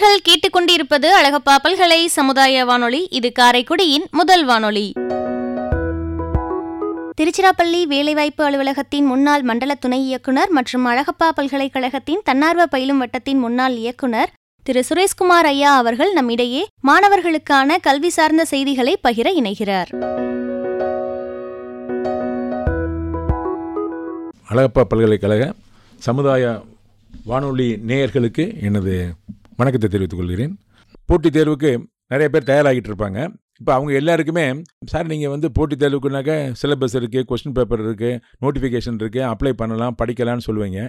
நேயர்கள் கேட்டுக்கொண்டிருப்பது அழகப்பா பல்கலை சமுதாய வானொலி. இது காரைக்குடியின் முதல் வானொலி. திருச்சிராப்பள்ளி வேலைவாய்ப்பு அலுவலகத்தின் முன்னாள் மண்டல துணை இயக்குனர் மற்றும் அழகப்பா பல்கலைக்கழகத்தின் தன்னார்வ பயிலும் வட்டத்தின் முன்னாள் இயக்குனர் திரு. சுரேஷ்குமார் ஐயா அவர்கள் நம்மிடையே மாணவர்களுக்கான கல்வி சார்ந்த செய்திகளை பகிர இணைகிறார். அழகப்பா பல்கலைக்கழக சமுதாய வானொலி நேயர்களுக்கு எனது வணக்கத்தை தெரிவித்துக் கொள்கிறேன். போட்டித் தேர்வுக்கு நிறைய பேர் தயாராகிட்டு இருப்பாங்க. இப்போ அவங்க எல்லாருக்குமே சார் நீங்கள் வந்து போட்டித் தேர்வுக்குனாக்க சிலபஸ் இருக்குது கொஸ்டின் பேப்பர் இருக்குது நோட்டிஃபிகேஷன் இருக்குது அப்ளை பண்ணலாம் படிக்கலாம்னு சொல்லுவீங்க.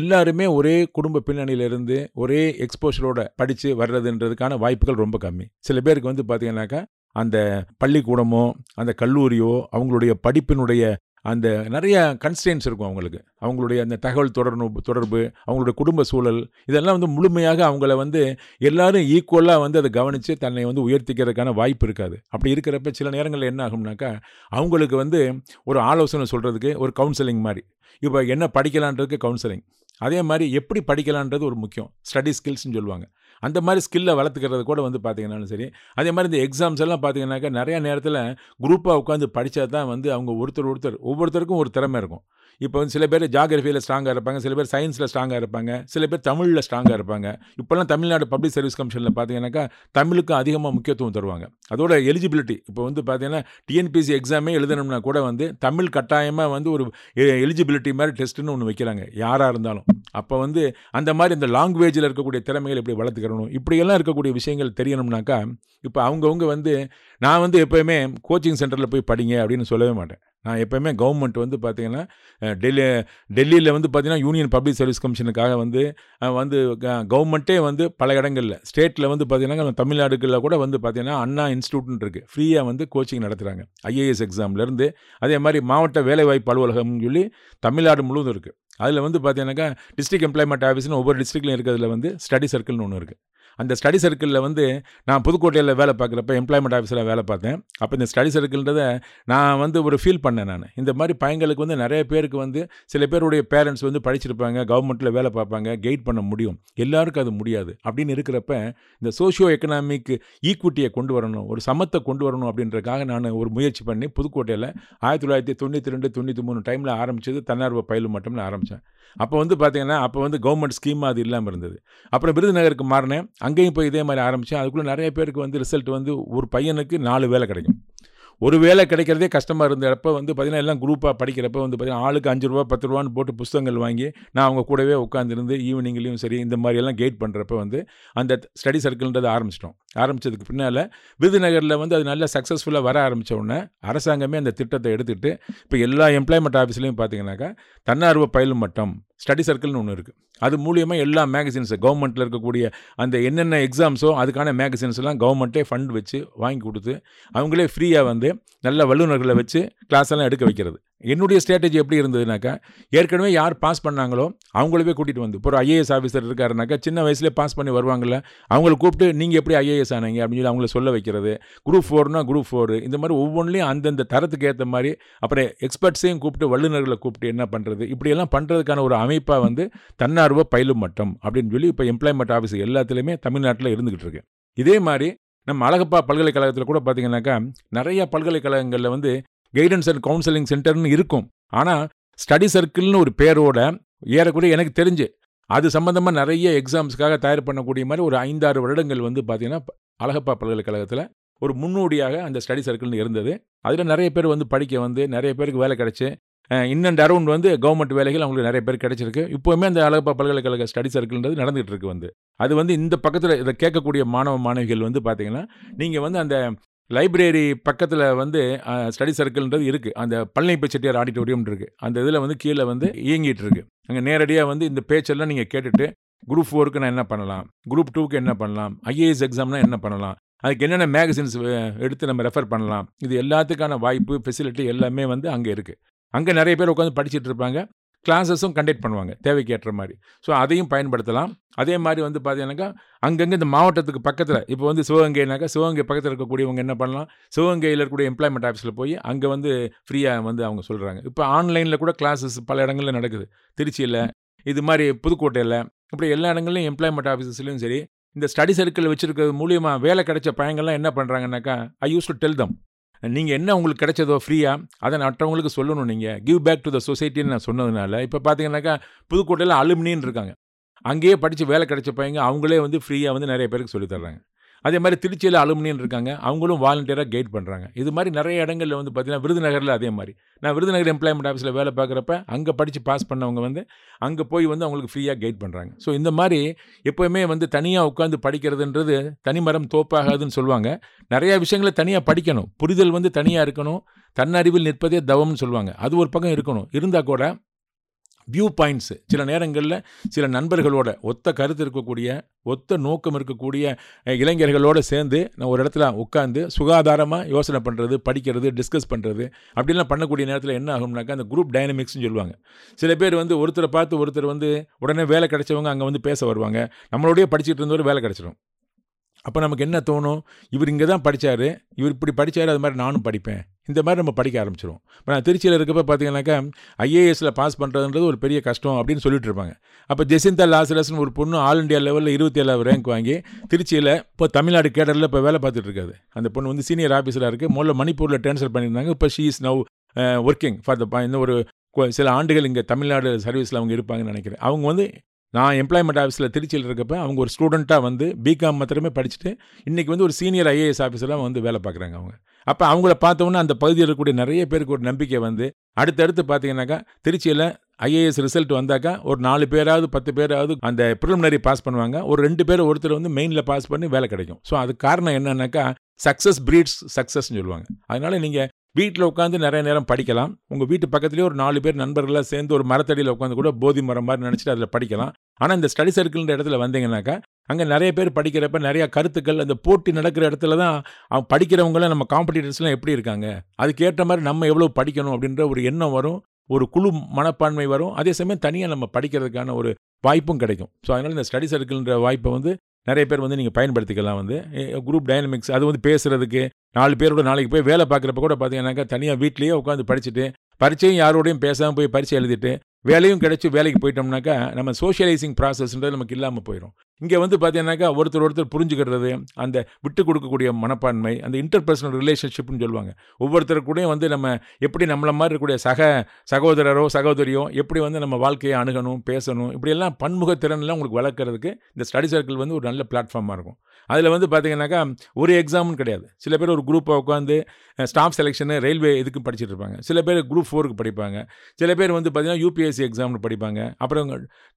எல்லாருமே ஒரே குடும்ப பின்னணியிலிருந்து ஒரே எக்ஸ்போஷரோட படித்து வர்றதுன்றதுக்கான வாய்ப்புகள் ரொம்ப கம்மி. சில பேருக்கு வந்து பார்த்தீங்கன்னாக்கா அந்த பள்ளிக்கூடமோ அந்த கல்லூரியோ அவங்களுடைய படிப்பினுடைய அந்த நிறைய கன்ஸ்டன்ஸ் இருக்கும் அவங்களுக்கு. அவங்களுடைய அந்த தகவல் தொடர்பு தொடர்பு அவங்களுடைய குடும்ப சூழல் இதெல்லாம் வந்து முழுமையாக அவங்கள வந்து எல்லாரும் ஈக்குவலாக வந்து அதை கவனித்து தன்னை வந்து உயர்த்திக்கிறதுக்கான வாய்ப்பு இருக்காது. அப்படி இருக்கிறப்ப சில நேரங்களில் என்ன ஆகும்னாக்கா அவங்களுக்கு வந்து ஒரு ஆலோசனை சொல்கிறதுக்கு ஒரு கவுன்சிலிங் மாதிரி. இப்போ என்ன படிக்கலான்றதுக்கு கவுன்சிலிங் அதே மாதிரி எப்படி படிக்கலான்றது ஒரு முக்கியம். ஸ்டடி ஸ்கில்ஸ்னு சொல்லுவாங்க. அந்த மாதிரி ஸ்கில்லை வளர்த்துக்கிறது கூட வந்து பார்த்தீங்கன்னாலும் சரி அதே மாதிரி இந்த எக்ஸாம்ஸ் எல்லாம் பார்த்தீங்கன்னாக்கா நிறையா நேரத்தில் குரூப்பாக உட்காந்து படித்தா தான் வந்து அவங்க ஒருத்தர் ஒருத்தர் ஒவ்வொருத்தருக்கும் ஒரு திறமை இருக்கும். இப்போ வந்து சில பேர் ஜாகிரஃபியில் ஸ்ட்ராங்காக இருப்பாங்க சில பேர் சயின்ஸில் ஸ்ட்ராங்காக இருப்பாங்க சில பேர் தமிழில் ஸ்ட்ராங்காக இருப்பாங்க. இப்போல்லாம் தமிழ்நாடு பப்ளிக் சர்வீஸ் கமிஷனில் பார்த்தீங்கன்னாக்கா தமிழுக்கும் அதிகமாக முக்கியத்துவம் தருவாங்க. அதோட எலிஜிபிலிட்டி இப்போ வந்து பார்த்தீங்கன்னா டிஎன்பிசி எக்ஸாமே எழுதணும்னா கூட வந்து தமிழ் கட்டாயமாக வந்து ஒரு எலிஜிபிலிட்டி மாதிரி டெஸ்ட்டுன்னு ஒன்று வைக்கிறாங்க யாராக இருந்தாலும். அப்போ வந்து அந்த மாதிரி இந்த லாங்குவேஜில் இருக்கக்கூடிய திறமைகள் எப்படி வளர்த்துக்கிறணும் இப்படியெல்லாம் இருக்கக்கூடிய விஷயங்கள் தெரியணும்னாக்கா இப்போ அவங்கவுங்க வந்து நான் வந்து எப்போயுமே கோச்சிங் சென்டரில் போய் படிங்க அப்படின்னு சொல்லவே மாட்டேன். நான் எப்போயுமே கவர்மெண்ட் வந்து பார்த்தீங்கன்னா டெல்லி டெல்லியில் வந்து பார்த்திங்கன்னா யூனியன் பப்ளிக் சர்வீஸ் கமிஷனுக்காக வந்து வந்து கவர்மெண்ட்டே வந்து பல இடங்களில் ஸ்டேட்டில் வந்து பார்த்திங்கன்னா தமிழ்நாடுகளில் கூட வந்து பார்த்தீங்கன்னா அண்ணா இன்ஸ்டியூட்னு இருக்குது ஃப்ரீயாக வந்து கோச்சிங் நடத்துகிறாங்க ஐஏஎஸ் எக்ஸாம்லேருந்து அதே மாதிரி மாவட்ட வேலைவாய்ப்பு அலுவலகம்னு சொல்லி தமிழ்நாடு முழுவதும் இருக்குது அதில் வந்து பார்த்தீங்கன்னாக்கா டிஸ்ட்ரிக்ட் எம்ப்ளாய்மெண்ட் ஆஃபீஸ்னு ஒவ்வொரு டிஸ்ட்ரிக்ட்லையும் இருக்கிறதுல வந்து ஸ்டடி சர்க்கிள்னு ஒன்று இருக்குது அந்த ஸ்டடி சர்க்கிளில் வந்து நான் புதுக்கோட்டையில் வேலை பார்க்குறப்ப எம்ப்ளாய்மெண்ட் ஆஃபீஸில் வேலை பார்த்தேன். அப்போ இந்த ஸ்டடி சர்க்கிள்ன்றதை நான் வந்து ஒரு ஃபீல் பண்ணேன் நான். இந்த மாதிரி பையங்களுக்கு வந்து நிறைய பேருக்கு வந்து சில பேருடைய பேரண்ட்ஸ் வந்து படிச்சிருப்பாங்க கவர்மெண்ட்டில் வேலை பார்ப்பாங்க கைட் பண்ண முடியும். எல்லாருக்கும் அது முடியாது. அப்படின்னு இருக்கிறப்ப இந்த சோஷியோ எக்கனாமிக் ஈக்குவிட்டியை கொண்டு வரணும் ஒரு சமத்தை கொண்டு வரணும் அப்படின்றக்காக நான் ஒரு முயற்சி பண்ணி புதுக்கோட்டையில் ஆயிரத்தி தொள்ளாயிரத்தி தொண்ணூற்றி ரெண்டு தொண்ணூற்றி மூணு டைமில் ஆரம்பிச்சது தன்னார்வ பயிலும் மட்டும்னு ஆரம்பித்தேன் அப்போ வந்து பார்த்தீங்கன்னா அப்போ வந்து கவர்மெண்ட் ஸ்கீம் அது இல்லாமல் இருந்தது. அப்புறம் விருதுநகருக்கு மாறினேன். அங்கேயும் போய் இதே மாதிரி ஆரம்பித்தேன் அதுக்குள்ளே நிறைய பேருக்கு வந்து ரிசல்ட் வந்து ஒரு பையனுக்கு நாலு வேலை கிடைக்கும். ஒரு வேலை கிடைக்கிறதே கஷ்டமாக இருந்தப்போ வந்து பார்த்திங்கன்னா எல்லாம் குரூப்பாக படிக்கிறப்ப வந்து பார்த்திங்கன்னா ஆளுக்கு அஞ்சு ரூபா பத்து ரூபான்னு போட்டு புஸ்தகங்கள் வாங்கி நான் அவங்க கூடவே உட்காந்துருந்து ஈவினிங்லேயும் சரி இந்த மாதிரியெல்லாம் கெயிட் பண்ணுறப்ப வந்து அந்த ஸ்டடி சர்க்கிள்ன்றதை ஆரம்பிச்சிட்டோம். ஆரம்பித்ததுக்கு பின்னால் விருதுநகரில் வந்து அது நல்லா சக்ஸஸ்ஃபுல்லாக வர ஆரம்பித்த உடனே அரசாங்கமே அந்த திட்டத்தை எடுத்துகிட்டு இப்போ எல்லா எம்ப்ளாய்மெண்ட் ஆஃபீஸ்லேயும் பார்த்தீங்கன்னாக்கா தன்னார்வ பயிலும் மட்டம். ஸ்டடி சர்க்கிள்னு ஒன்று இருக்குது அது மூலியமாக எல்லா மேகசின்ஸு கவர்மெண்ட்டில் இருக்கக்கூடிய அந்த என்னென்ன எக்ஸாம்ஸோ அதுக்கான மேகசின்ஸ்லாம் கவர்மெண்ட்டே ஃபண்ட் வச்சு வாங்கி கொடுத்து அவங்களே ஃப்ரீயாக வந்து நல்ல வல்லுநர்களை வச்சு கிளாஸ் எல்லாம் எடுக்க வைக்கிறது. என்னுடைய ஸ்ட்ராட்டஜி எப்படி இருந்ததுனாக்கா ஏற்கனவே யார் பாஸ் பண்ணாங்களோ அவங்களவே கூட்டிகிட்டு வந்து இப்போ ஒரு ஐஏஎஸ் ஆஃபீஸர் இருக்காருனாக்கா சின்ன வயசுலேயே பாஸ் பண்ணி வருவாங்கள்ல அவங்கள கூப்பிட்டு நீங்கள் எப்படி ஐஏஎஸ் ஆனீங்க? அப்படின்னு சொல்லி அவங்கள சொல்ல வைக்கிறது. குரூப் ஃபோர்னால் குரூப் ஃபோர் இந்த மாதிரி ஒவ்வொன்றிலையும் அந்தந்த தரத்துக்கு ஏற்ற மாதிரி அப்புறம் எக்ஸ்பர்ட்ஸையும் கூப்பிட்டு வல்லுநர்களை கூப்பிட்டு என்ன பண்ணுறது இப்படியெல்லாம் பண்ணுறதுக்கான ஒரு அமைப்பாக வந்து தன்னார்வ பயிலும் மட்டம் அப்படின்னு சொல்லி இப்போ எம்ப்ளாய்மெண்ட் ஆஃபீஸ் எல்லாத்துலேயுமே தமிழ்நாட்டில் இருந்துகிட்டு இருக்கு. இதே மாதிரி நம்ம அழகப்பா பல்கலைக்கழகத்தில் கூட பார்த்தீங்கன்னாக்கா நிறைய பல்கலைக்கழகங்களில் வந்து கைடன்ஸ் அண்ட் கவுன்சிலிங் சென்டர்னு இருக்கும். ஆனால் ஸ்டடி சர்க்கிள்னு ஒரு பேரோட ஏறக்குறைய எனக்கு தெரிஞ்சு அது சம்மந்தமாக நிறைய எக்ஸாம்ஸ்க்காக தயார் பண்ணக்கூடிய மாதிரி ஒரு ஐந்தாறு வருடங்கள் வந்து பார்த்தீங்கன்னா அழகப்பா பல்கலைக்கழகத்தில் ஒரு முன்னோடியாக அந்த ஸ்டடி சர்க்கிள்னு இருந்தது. அதில் நிறைய பேர் வந்து படிக்க வந்து நிறைய பேருக்கு வேலை கிடச்சி இன்னண்ட் அரவுண்ட் அரௌண்ட் வந்து கவர்மெண்ட் வேலைகள் அவங்களுக்கு நிறைய பேர் கிடைச்சிருக்கு. இப்போவுமே அந்த அழகப்பா பல்கலைக்கழக ஸ்டடி சர்க்கிள்ன்றது நடந்துகிட்டு இருக்கு வந்து. அது வந்து இந்த பக்கத்தில் இதை கேட்கக்கூடிய மாணவ மாணவிகள் வந்து பார்த்தீங்கன்னா நீங்கள் வந்து அந்த லைப்ரரி பக்கத்தில் வந்து ஸ்டடி சர்க்கிள்ன்றது இருக்குது அந்த பழனிப்பு செட்டியார் ஆடிட்டோரியம் இருக்குது அந்த இதில் வந்து கீழே வந்து இயங்கிட்டு இருக்கு. அங்கே நேரடியாக வந்து இந்த பேச்செல்லாம் நீங்கள் கேட்டுட்டு குரூப் ஃபோருக்கு நான் என்ன பண்ணலாம்? குரூப் டூக்கு என்ன பண்ணலாம்? ஐஏஎஸ் எக்ஸாம்னா என்ன பண்ணலாம்? அதுக்கு என்னென்ன மேகசின்ஸ் எடுத்து நம்ம ரெஃபர் பண்ணலாம்? இது எல்லாத்துக்கான வாய்ப்பு ஃபெசிலிட்டி எல்லாமே வந்து அங்கே இருக்குது அங்கே நிறைய பேர் உட்காந்து படிச்சுட்டு இருப்பாங்க. கிளாஸஸும் கண்டக்ட் பண்ணுவாங்க தேவைக்கு ஏற்ற மாதிரி. ஸோ அதையும் பயன்படுத்தலாம். அதே மாதிரி வந்து பார்த்தீங்கன்னாக்கா அங்கங்கே இந்த மாவட்டத்துக்கு பக்கத்தில் இப்போ வந்து சிவகங்கைனாக்கா சிவகங்கை பக்கத்தில் இருக்கக்கூடியவங்க என்ன பண்ணலாம்? சிவகங்கையில் இருக்கக்கூடிய எம்ப்ளாய்மெண்ட் ஆஃபீஸில் போய் அங்கே வந்து ஃப்ரீயாக வந்து அவங்க சொல்கிறாங்க இப்போ ஆன்லைனில் கூட கிளாஸஸ் பல இடங்களில் நடக்குது. திருச்சியில் இது மாதிரி புதுக்கோட்டையில் இப்படி எல்லா இடங்கள்லையும் எம்ப்ளாய்மெண்ட் ஆஃபீஸஸ்லையும் சரி இந்த ஸ்டடி சர்க்கிள் வச்சுருக்கிறது மூலியமாக வேலை கிடைச்ச பையங்கள்லாம் என்ன பண்ணுறாங்கன்னாக்கா I used to tell them நீங்கள் என்ன உங்களுக்கு கிடைச்சதோ ஃப்ரீயாக அதை மற்றவங்களுக்கு சொல்லணும் நீங்கள் கிவ் பேக் டு த சொசைட்டின்னு நான் சொன்னதுனால இப்போ பார்த்தீங்கன்னாக்கா புதுக்கோட்டையில் அலுமினின்னு இருக்காங்க. அங்கேயே படித்து வேலை கிடைச்ச பையங்க அவங்களே வந்து ஃப்ரீயாக வந்து நிறைய பேருக்கு சொல்லித்தர்றாங்க அதே மாதிரி திருச்சியில் அலுமினியன் இருக்காங்க அவங்களும் வாலண்டியராக கைட் பண்ணுறாங்க இது மாதிரி நிறைய இடங்களில் வந்து பார்த்தீங்கன்னா விருதுநகரில் அதே மாதிரி. நான் விருதுநகர் எம்ப்ளாய்மெண்ட் ஆஃபீஸில் வேலை பார்க்குறப்ப அங்கே படித்து பாஸ் பண்ணவங்க வந்து அங்கே போய் வந்து அவங்களுக்கு ஃப்ரீயாக கைட் பண்ணுறாங்க ஸோ இந்த மாதிரி எப்போவுமே வந்து தனியாக உட்காந்து படிக்கிறதுன்றது தனிமரம் தோப்பாகாதுன்னு சொல்லுவாங்க. நிறையா விஷயங்களை தனியாக படிக்கணும். புரிதல் வந்து தனியாக இருக்கணும். தன்னறிவில் நிற்பதே தவம்னு சொல்லுவாங்க. அது ஒரு பக்கம் இருக்கணும். இருந்தால் கூட வியூ பாயிண்ட்ஸு சில நேரங்களில் சில நண்பர்களோட ஒத்த கருத்து இருக்கக்கூடிய ஒத்த நோக்கம் இருக்கக்கூடிய இளைஞர்களோடு இளைஞர்களோட சேர்ந்து நான் ஒரு இடத்துல உட்காந்து சுகாதாரமாக யோசனை பண்ணுறது படிக்கிறது டிஸ்கஸ் பண்ணுறது அப்படிலாம் பண்ணக்கூடிய நேரத்தில் என்ன ஆகும்னாக்கா அந்த குரூப் டைனமிக்ஸ்னு சொல்லுவாங்க. சில பேர் வந்து ஒருத்தரை பார்த்து ஒருத்தர் வந்து உடனே வேலை கிடைச்சவங்க அங்கே வந்து பேச வருவாங்க. நம்மளோடய படிச்சுட்டு இருந்தவர் வேலை கிடைச்சிடும் அப்போ நமக்கு என்ன தோணும்? இவர் இங்கே தான் படித்தார் இவர் இப்படி படித்தார் அது மாதிரி நானும் படிப்பேன். இந்த மாதிரி நம்ம படிக்க ஆரம்பிச்சிருவோம். இப்போ நான் திருச்சியில் இருக்கப்போ பார்த்தீங்கன்னாக்கா ஐஏஎஸில் பாஸ் பண்ணுறதுன்றது ஒரு பெரிய கஷ்டம் அப்படின்னு சொல்லிட்டு இருப்பாங்க. அப்போ ஜெசிந்தா லாசரஸ்னு ஒரு பொண்ணு ஆல் இண்டியா லெவலில் இருபத்தி ஏழாவது ரேங்க் வாங்கி திருச்சியில் இப்போ தமிழ்நாடு கேடரில் இப்போ வேலை பார்த்துட்டு இருக்காது. அந்த பொண்ணு வந்து சீனியர் ஆஃபீஸராக இருக்குது முதல்ல மணிப்பூரில் ட்ரான்ஸ்ஃபர் பண்ணியிருந்தாங்க. இப்போ she is now working for the இந்த ஒரு சில ஆண்டுகள் இங்கே தமிழ்நாடு சர்வீஸில் அவங்க இருப்பாங்கன்னு நினைக்கிறேன். அவங்க வந்து நான் எம்ப்ளாய்மெண்ட் ஆஃபீஸில் திருச்சியில் இருக்கப்ப அவங்க ஒரு ஸ்டூடெண்ட்டாக வந்து பிகாம் மாத்திரமே படிச்சுட்டு இன்றைக்கி வந்து ஒரு சீனியர் ஐஏஎஸ் ஆஃபீஸராக வந்து வேலை பார்க்குறாங்க அவங்க. அப்போ அவங்கள பார்த்தோன்னே அந்த பகுதியில் இருக்கக்கூடிய நிறைய பேருக்கு ஒரு நம்பிக்கை வந்து அடுத்தடுத்து பார்த்தீங்கன்னாக்கா திருச்சியில் ஐஏஎஸ் ரிசல்ட் வந்தாக்கா ஒரு நாலு பேராவது பத்து பேராவது அந்த ப்ரிலிமினரி பாஸ் பண்ணுவாங்க. ஒரு ரெண்டு பேர் ஒருத்தர் வந்து மெயினில் பாஸ் பண்ணி வேலை கிடைக்கும். ஸோ அது காரணம் என்னன்னாக்கா சக்ஸஸ் பிரீட்ஸ் சக்ஸஸ்னு சொல்லுவாங்க. அதனால் நீங்கள் வீட்டில் உட்காந்து நிறைய நேரம் படிக்கலாம். உங்கள் வீட்டு பக்கத்துலேயே ஒரு நாலு பேர் நண்பர்களாக சேர்ந்து ஒரு மரத்தடியில் உட்காந்து கூட போதி மரம் மாதிரி நினச்சிட்டு அதில் படிக்கலாம். ஆனால் இந்த ஸ்டடி சர்க்கிள்ன்ற இடத்துல வந்தீங்கன்னாக்கா அங்கே நிறைய பேர் படிக்கிறப்ப நிறைய கருத்துக்கள் அந்த போட்டி நடக்கிற இடத்துல தான் அவங்க படிக்கிறவங்களாம் நம்ம காம்படிட்டர்ஸ்லாம் எப்படி இருக்காங்க? அதுக்கேற்ற மாதிரி நம்ம எவ்வளோ படிக்கணும் அப்படின்ற ஒரு எண்ணம் வரும். ஒரு குழு மனப்பான்மை வரும். அதே சமயம் தனியாக நம்ம படிக்கிறதுக்கான ஒரு வாய்ப்பும் கிடைக்கும். ஸோ அதனால் இந்த ஸ்டடி சர்க்கிள்ன்ற வாய்ப்பை வந்து நிறைய பேர் வந்து நீங்கள் பயன்படுத்திக்கலாம் வந்து. குரூப் டைனமிக்ஸ் அது வந்து பேசுகிறதுக்கு நாலு பேரோட நாளைக்கு போய் வேலை பார்க்குறப்ப கூட பார்த்தீங்கன்னாக்கா தனியாக வீட்லேயே உட்காந்து படிச்சுட்டு பரீட்சையும் யாரோடையும் பேசாமல் போய் பரீட்சை எழுதிட்டு வேலையும் கிடச்சி வேலைக்கு போயிட்டோம்னாக்கா நம்ம சோஷியலைசிங் ப்ராசஸ்ன்றது நமக்கு இல்லாமல் போயிடும் இங்கே வந்து பார்த்தீங்கன்னாக்கா ஒருத்தர் ஒருத்தர் புரிஞ்சுக்கிறது அந்த விட்டு கொடுக்கக்கூடிய மனப்பான்மை அந்த இன்டர்பர்சனல் ரிலேஷன்ஷிப்னு சொல்லுவாங்க. ஒவ்வொருத்தர் கூடயும் வந்து நம்ம எப்படி நம்மளை மாதிரி இருக்கக்கூடிய சக சகோதரரோ சகோதரியோ எப்படி வந்து நம்ம வாழ்க்கையை அணுகணும் பேசணும் இப்படியெல்லாம் பன்முக திறன்லாம் உங்களுக்கு வளர்க்குறதுக்கு இந்த ஸ்டடி சர்க்கிள் வந்து ஒரு நல்ல பிளாட்ஃபார்மாக இருக்கும். அதில் வந்து பார்த்தீங்கன்னாக்கா ஒரு எக்ஸாமும் கிடையாது. சில பேர் ஒரு குரூப்பாக உட்காந்து ஸ்டாஃப் செலெக்ஷனு ரயில்வே இதுக்கு படிச்சுட்டு இருப்பாங்க. சில பேர் குரூப் ஃபோருக்கு படிப்பாங்க. சில பேர் வந்து பார்த்திங்கன்னா யூபிஎஸ்சி எக்ஸாம்னு படிப்பாங்க. அப்புறம்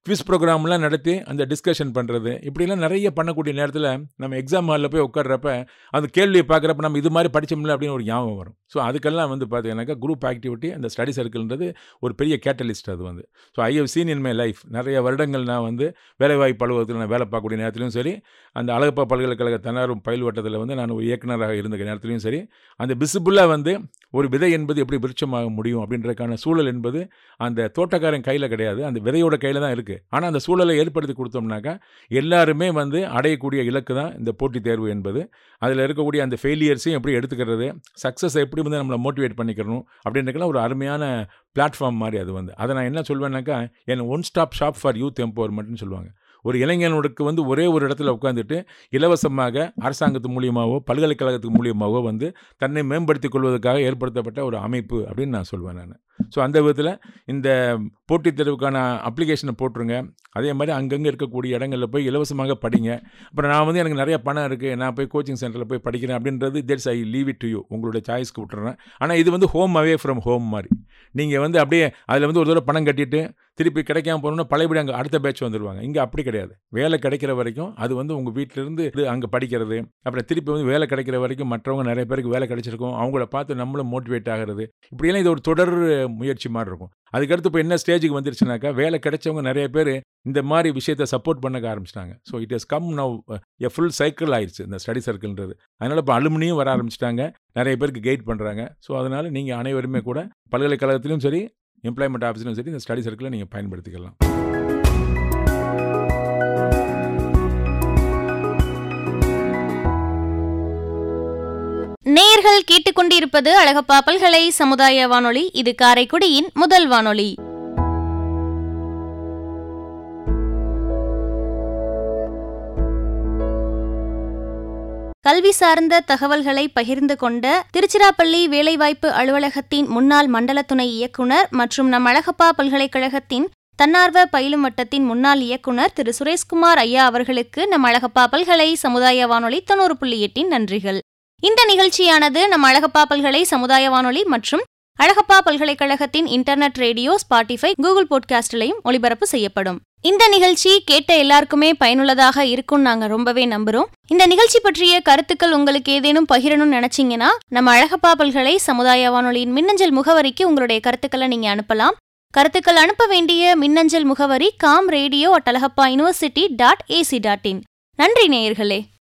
குவிஸ் ப்ரோக்ராம்லாம் நடத்தி அந்த டிஸ்கஷன் பண்ணுறது இப்படிலாம் நிறைய பண்ணக்கூடிய நேரத்தில் நம்ம எக்ஸாம் ஹாலில் போய் உட்காடுறப்ப அந்த கேள்வியை பார்க்குறப்ப நம்ம இது மாதிரி படிச்சோம்ல அப்படின்னு ஒரு ஞாபகம் வரும். ஸோ அதுக்கெல்லாம் வந்து பார்த்தீங்கன்னாக்கா குரூப் ஆக்டிவிட்டி அந்த ஸ்டடி சர்க்கிள்ன்றது ஒரு பெரிய கேட்டலிஸ்ட் அது வந்து. So I have seen in my life நிறைய வருடங்கள் நான் வந்து வேலைவாய்ப்பு அலுவலகத்தில் நான் வேலை பார்க்கக்கூடிய நேரத்திலும் சரி அந்த அழகப்பா பல்கலைக்கழக தன்னாரும் பயில்வட்டத்தில் வந்து நான் ஒரு இயக்குநராக இருந்த நேரத்துலையும் சரி அந்த விசிபிளாக வந்து ஒரு விதை என்பது எப்படி விருட்சமாக முடியும் அப்படின்றதுக்கான சூழல் என்பது அந்த தோட்டக்காரன் கையில் கிடையாது. அந்த விதையோட கையில் தான் இருக்குது ஆனால் அந்த சூழலை ஏற்படுத்தி கொடுத்தோம்னாக்கா எல்லாருமே வந்து அடையக்கூடிய இலக்கு தான் இந்த போட்டித் தேர்வு என்பது. அதில் இருக்கக்கூடிய அந்த ஃபெயிலியர்ஸையும் எப்படி எடுத்துக்கிறது சக்ஸஸை எப்படி வந்து நம்மளை மோட்டிவேட் பண்ணிக்கணும் அப்படின்றக்கெல்லாம் ஒரு அருமையான பிளாட்ஃபார்ம் மாதிரி அது வந்து. அதை நான் என்ன சொல்வேன்னாக்கா என் one stop shop for youth எம்பவர்மெண்ட்னு சொல்லுவாங்க. ஒரு இளைஞனுக்கு வந்து ஒரே ஒரு இடத்துல உட்காந்துட்டு இலவசமாக அரசாங்கத்து மூலியமாகவோ பல்கலைக்கழகத்து மூலியமாகவோ வந்து தன்னை மேம்படுத்திக் கொள்வதற்காக ஏற்படுத்தப்பட்ட ஒரு அமைப்பு அப்படின்னு நான் சொல்வேன் நான். ஸோ அந்த விதத்தில் இந்த போட்டித் தேர்வுக்கான அப்ளிகேஷனை போட்டுருங்க. அதே மாதிரி அங்கங்கே இருக்கக்கூடிய இடங்களில் போய் இலவசமாக படிங்க. அப்புறம் நான் வந்து எனக்கு நிறைய பணம் இருக்குது நான் போய் கோச்சிங் சென்டரில் போய் படிக்கிறேன் அப்படின்றது that's I leave it to you உங்களுடைய சாய்ஸ்க்கு விட்டுறேன். ஆனால் இது வந்து ஹோம் அவே ஃப்ரம் ஹோம் மாதிரி. நீங்கள் வந்து அப்படியே அதில் வந்து ஒரு தடவை பணம் கட்டிட்டு திருப்பி கிடைக்காம போனோம்னா பழையபடி அங்கே அடுத்த பேட்ச் வந்துடுவாங்க இங்கே அப்படி கிடையாது. வேலை கிடைக்கிற வரைக்கும் அது வந்து உங்கள் வீட்டிலேருந்து அங்கே படிக்கிறது அப்புறம் திருப்பி வந்து வேலை கிடைக்கிற வரைக்கும் மற்றவங்க நிறைய பேருக்கு வேலை கிடைச்சிருக்கும். அவங்கள பார்த்து நம்மளும் மோட்டிவேட் ஆகிறது. இப்படியெல்லாம் இது ஒரு தொடர் முயற்சி மாதிரி இருக்கும். அதுக்கடுத்து இப்போ என்ன ஸ்டேஜுக்கு வந்துருச்சுனாக்கா வேலை கிடைச்சவங்க நிறைய பேர் இந்த மாதிரி விஷயத்தை சப்போர்ட் பண்ண ஆரம்பிச்சிட்டாங்க. So it is come now a full cycle ஆயிடுச்சு இந்த ஸ்டடி சர்க்கிள்ன்றது அதனால் இப்போ அலுமினியும் வர ஆரம்பிச்சிட்டாங்க. நிறைய பேருக்கு கைட் பண்ணுறாங்க ஸோ அதனால் நீங்கள் அனைவருமே கூட பல்கலைக்கழகத்திலும் சரி எம்ப்ளாய்மெண்ட் ஆஃபீஸ்லையும் சரி இந்த ஸ்டடி சர்க்கிளை நீங்கள் பயன்படுத்திக்கலாம். நேர்கள் கேட்டுக்கொண்டிருப்பது அழகப்பா பல்கலை சமுதாய வானொலி. இது காரைக்குடியின் முதல் வானொலி. கல்வி சார்ந்த தகவல்களை பகிர்ந்து கொண்ட திருச்சிராப்பள்ளி வேலைவாய்ப்பு அலுவலகத்தின் முன்னாள் மண்டல துணை இயக்குனர் மற்றும் நம் அழகப்பா பல்கலைக்கழகத்தின் தன்னார்வ பயிலும் வட்டத்தின் முன்னாள் இயக்குனர் திரு. சுரேஷ்குமார் ஐயா அவர்களுக்கு நம் அழகப்பா பல்கலை சமுதாய வானொலி தொண்ணூறு புள்ளி எட்டின் நன்றிகள். இந்த நிகழ்ச்சியானது நம் அழகப்பா பல்கலை சமுதாய வானொலி மற்றும் அழகப்பா பல்கலைக்கழகத்தின் இன்டர்நெட் ரேடியோ ஸ்பாட்டிஃபை கூகுள் பாட்காஸ்டிலையும் ஒளிபரப்பு செய்யப்படும். இந்த நிகழ்ச்சி கேட்ட எல்லாருக்குமே பயனுள்ளதாக இருக்கும்னு நாங்க ரொம்பவே நம்புறோம். இந்த நிகழ்ச்சி பற்றிய கருத்துக்கள் உங்களுக்கு ஏதேனும் பகிரணும்னு நினைச்சீங்கன்னா நம்ம அழகப்பா பல்கலை சமுதாய வானொலியின் மின்னஞ்சல் முகவரிக்கு உங்களுடைய கருத்துக்களை நீங்க அனுப்பலாம். கருத்துக்கள் அனுப்ப வேண்டிய மின்னஞ்சல் முகவரி com radio at Alagappa university dot AC dot in. நன்றி நேயர்களே.